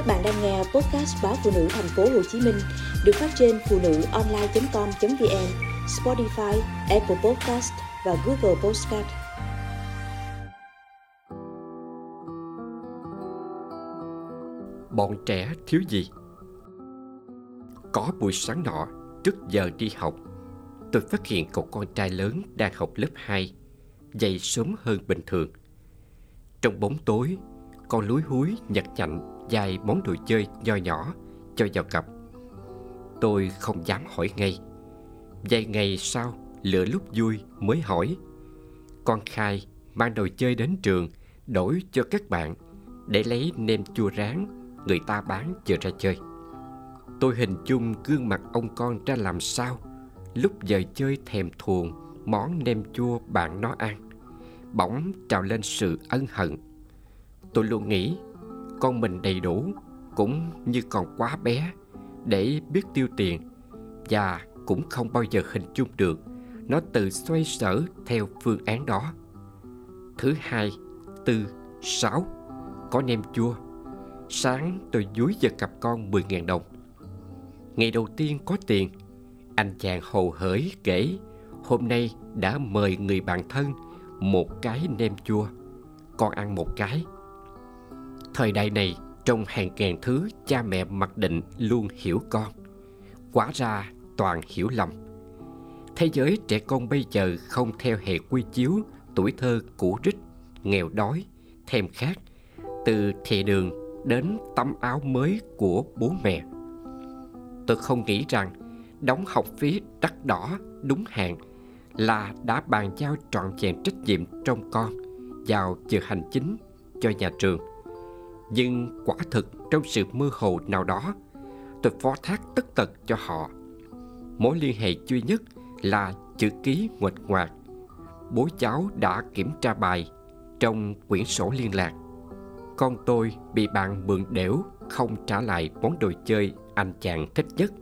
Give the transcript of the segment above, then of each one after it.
Các bạn đang nghe podcast báo phụ nữ thành phố Hồ Chí Minh được phát trên phụ nữ online.com.vn, Spotify, Apple Podcast và Google Podcast. Bọn trẻ thiếu gì? Có buổi sáng nọ, trước giờ đi học, tôi phát hiện cậu con trai lớn đang học lớp 2, dậy sớm hơn bình thường. Trong bóng tối, con lúi húi nhặt nhạnh vài món đồ chơi nho nhỏ cho vào cặp. Tôi không dám hỏi ngay. Vài ngày sau, lựa lúc vui mới hỏi. Con khai mang đồ chơi đến trường đổi cho các bạn để lấy nem chua rán người ta bán chờ ra chơi. Tôi hình dung gương mặt ông con ra làm sao lúc giờ chơi thèm thuồng món nem chua bạn nó ăn. Bỗng trào lên sự ân hận. Tôi luôn nghĩ con mình đầy đủ cũng như còn quá bé để biết tiêu tiền và cũng không bao giờ hình dung được nó tự xoay sở theo phương án đó. Thứ hai, tư, sáu, có nem chua. Sáng tôi dúi vào cặp con 10.000 đồng. Ngày đầu tiên có tiền, anh chàng hồ hởi kể hôm nay đã mời người bạn thân một cái nem chua. Con ăn một cái Thời đại này, trong hàng ngàn thứ cha mẹ mặc định luôn hiểu con. Quả ra toàn hiểu lầm. Thế giới trẻ con bây giờ không theo hệ quy chiếu tuổi thơ cũ rích, nghèo đói, thèm khát, từ thề đường đến tấm áo mới của bố mẹ. Tôi không nghĩ rằng đóng học phí đắt đỏ đúng hạn là đã bàn giao trọn vẹn trách nhiệm trong con vào giờ hành chính cho nhà trường nhưng quả thực trong sự mơ hồ nào đó, Tôi phó thác tất tật cho họ. Mối liên hệ duy nhất là chữ ký nguệch ngoạc. Bố cháu đã kiểm tra bài trong quyển sổ liên lạc. Con tôi bị bạn mượn đểu không trả lại món đồ chơi anh chàng thích nhất.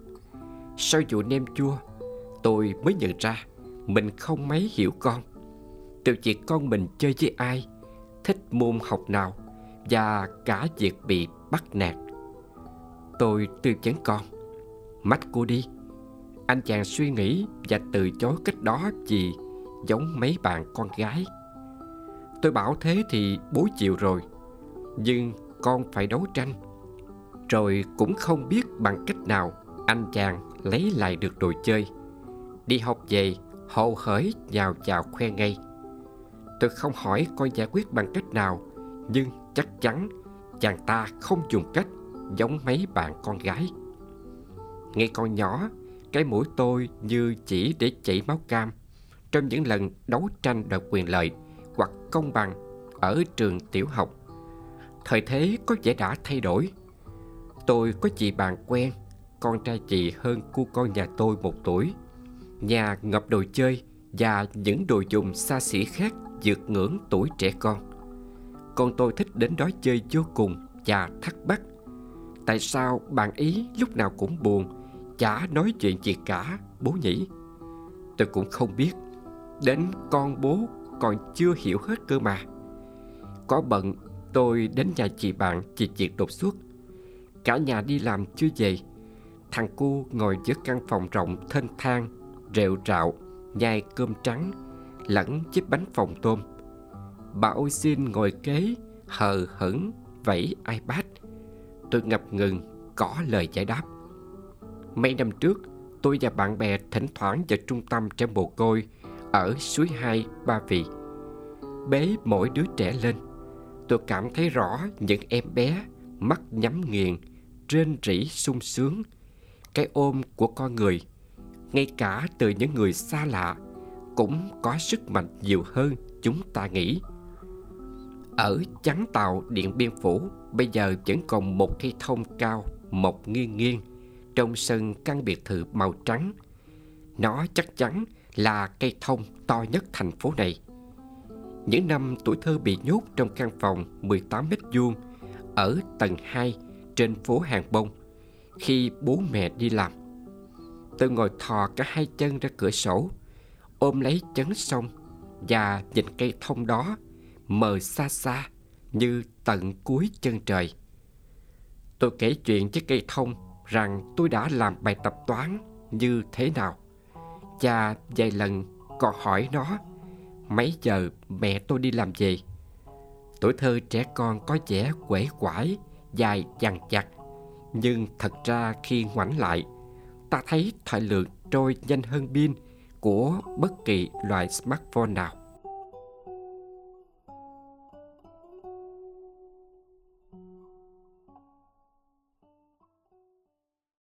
Sau vụ nem chua, Tôi mới nhận ra mình không mấy hiểu con. Từ việc con mình chơi với ai, Thích môn học nào và cả việc bị bắt nạt. Tôi tư vấn con, mắt cô đi. Anh chàng suy nghĩ và từ chối cách đó vì giống mấy bạn con gái. Tôi bảo thế thì bố chịu rồi, nhưng con phải đấu tranh. Rồi cũng không biết bằng cách nào anh chàng lấy lại được đồ chơi. Đi học về, hậu hởi nhào chào khoe ngay. Tôi không hỏi con giải quyết bằng cách nào, nhưng chắc chắn chàng ta không dùng cách giống mấy bạn con gái. Ngay con nhỏ, cái mũi tôi như chỉ để chảy máu cam trong những lần đấu tranh đòi quyền lợi hoặc công bằng ở trường tiểu học. Thời thế có vẻ đã thay đổi. Tôi có chị bạn quen, con trai chị hơn cô con nhà tôi một tuổi. Nhà ngập đồ chơi và những đồ dùng xa xỉ khác vượt ngưỡng tuổi trẻ con con tôi thích đến đó chơi vô cùng và thắc mắc. Tại sao bạn ý lúc nào cũng buồn, chả nói chuyện gì cả, bố nhỉ? Tôi cũng không biết. Đến con bố còn chưa hiểu hết cơ mà. Có bận, tôi đến nhà chị bạn chị chuyện đột xuất. Cả nhà đi làm chưa về. Thằng cu ngồi giữa căn phòng rộng thênh thang rệu rạo, nhai cơm trắng, lẫn chiếc bánh phồng tôm. Bà ôi xin ngồi kế, Hờ hững, vẫy iPad. Tôi ngập ngừng Có lời giải đáp. Mấy năm trước, Tôi và bạn bè thỉnh thoảng vào trung tâm trẻ mồ côi Ở suối hai, Ba vị Bế mỗi đứa trẻ lên. Tôi cảm thấy rõ những em bé Mắt nhắm nghiền Rên rỉ sung sướng. Cái ôm của con người, Ngay cả từ những người xa lạ, Cũng có sức mạnh nhiều hơn chúng ta nghĩ ở chắn tàu Điện Biên Phủ, Bây giờ vẫn còn một cây thông cao, một nghiêng nghiêng, Trong sân căn biệt thự màu trắng. Nó chắc chắn là cây thông to nhất thành phố này. Những năm tuổi thơ bị nhốt trong căn phòng 18 mét vuông Ở tầng 2 trên phố Hàng Bông, Khi bố mẹ đi làm. Tôi ngồi thò cả hai chân ra cửa sổ, Ôm lấy chấn sông Và nhìn cây thông đó mờ xa xa như tận cuối chân trời. Tôi kể chuyện với cây thông rằng tôi đã làm bài tập toán như thế nào. Cha vài lần còn hỏi nó mấy giờ mẹ tôi đi làm về. Tuổi thơ trẻ con có vẻ quể quải, dài dằn chặt. Nhưng thật ra khi ngoảnh lại, ta thấy thời lượng trôi nhanh hơn pin của bất kỳ loại smartphone nào.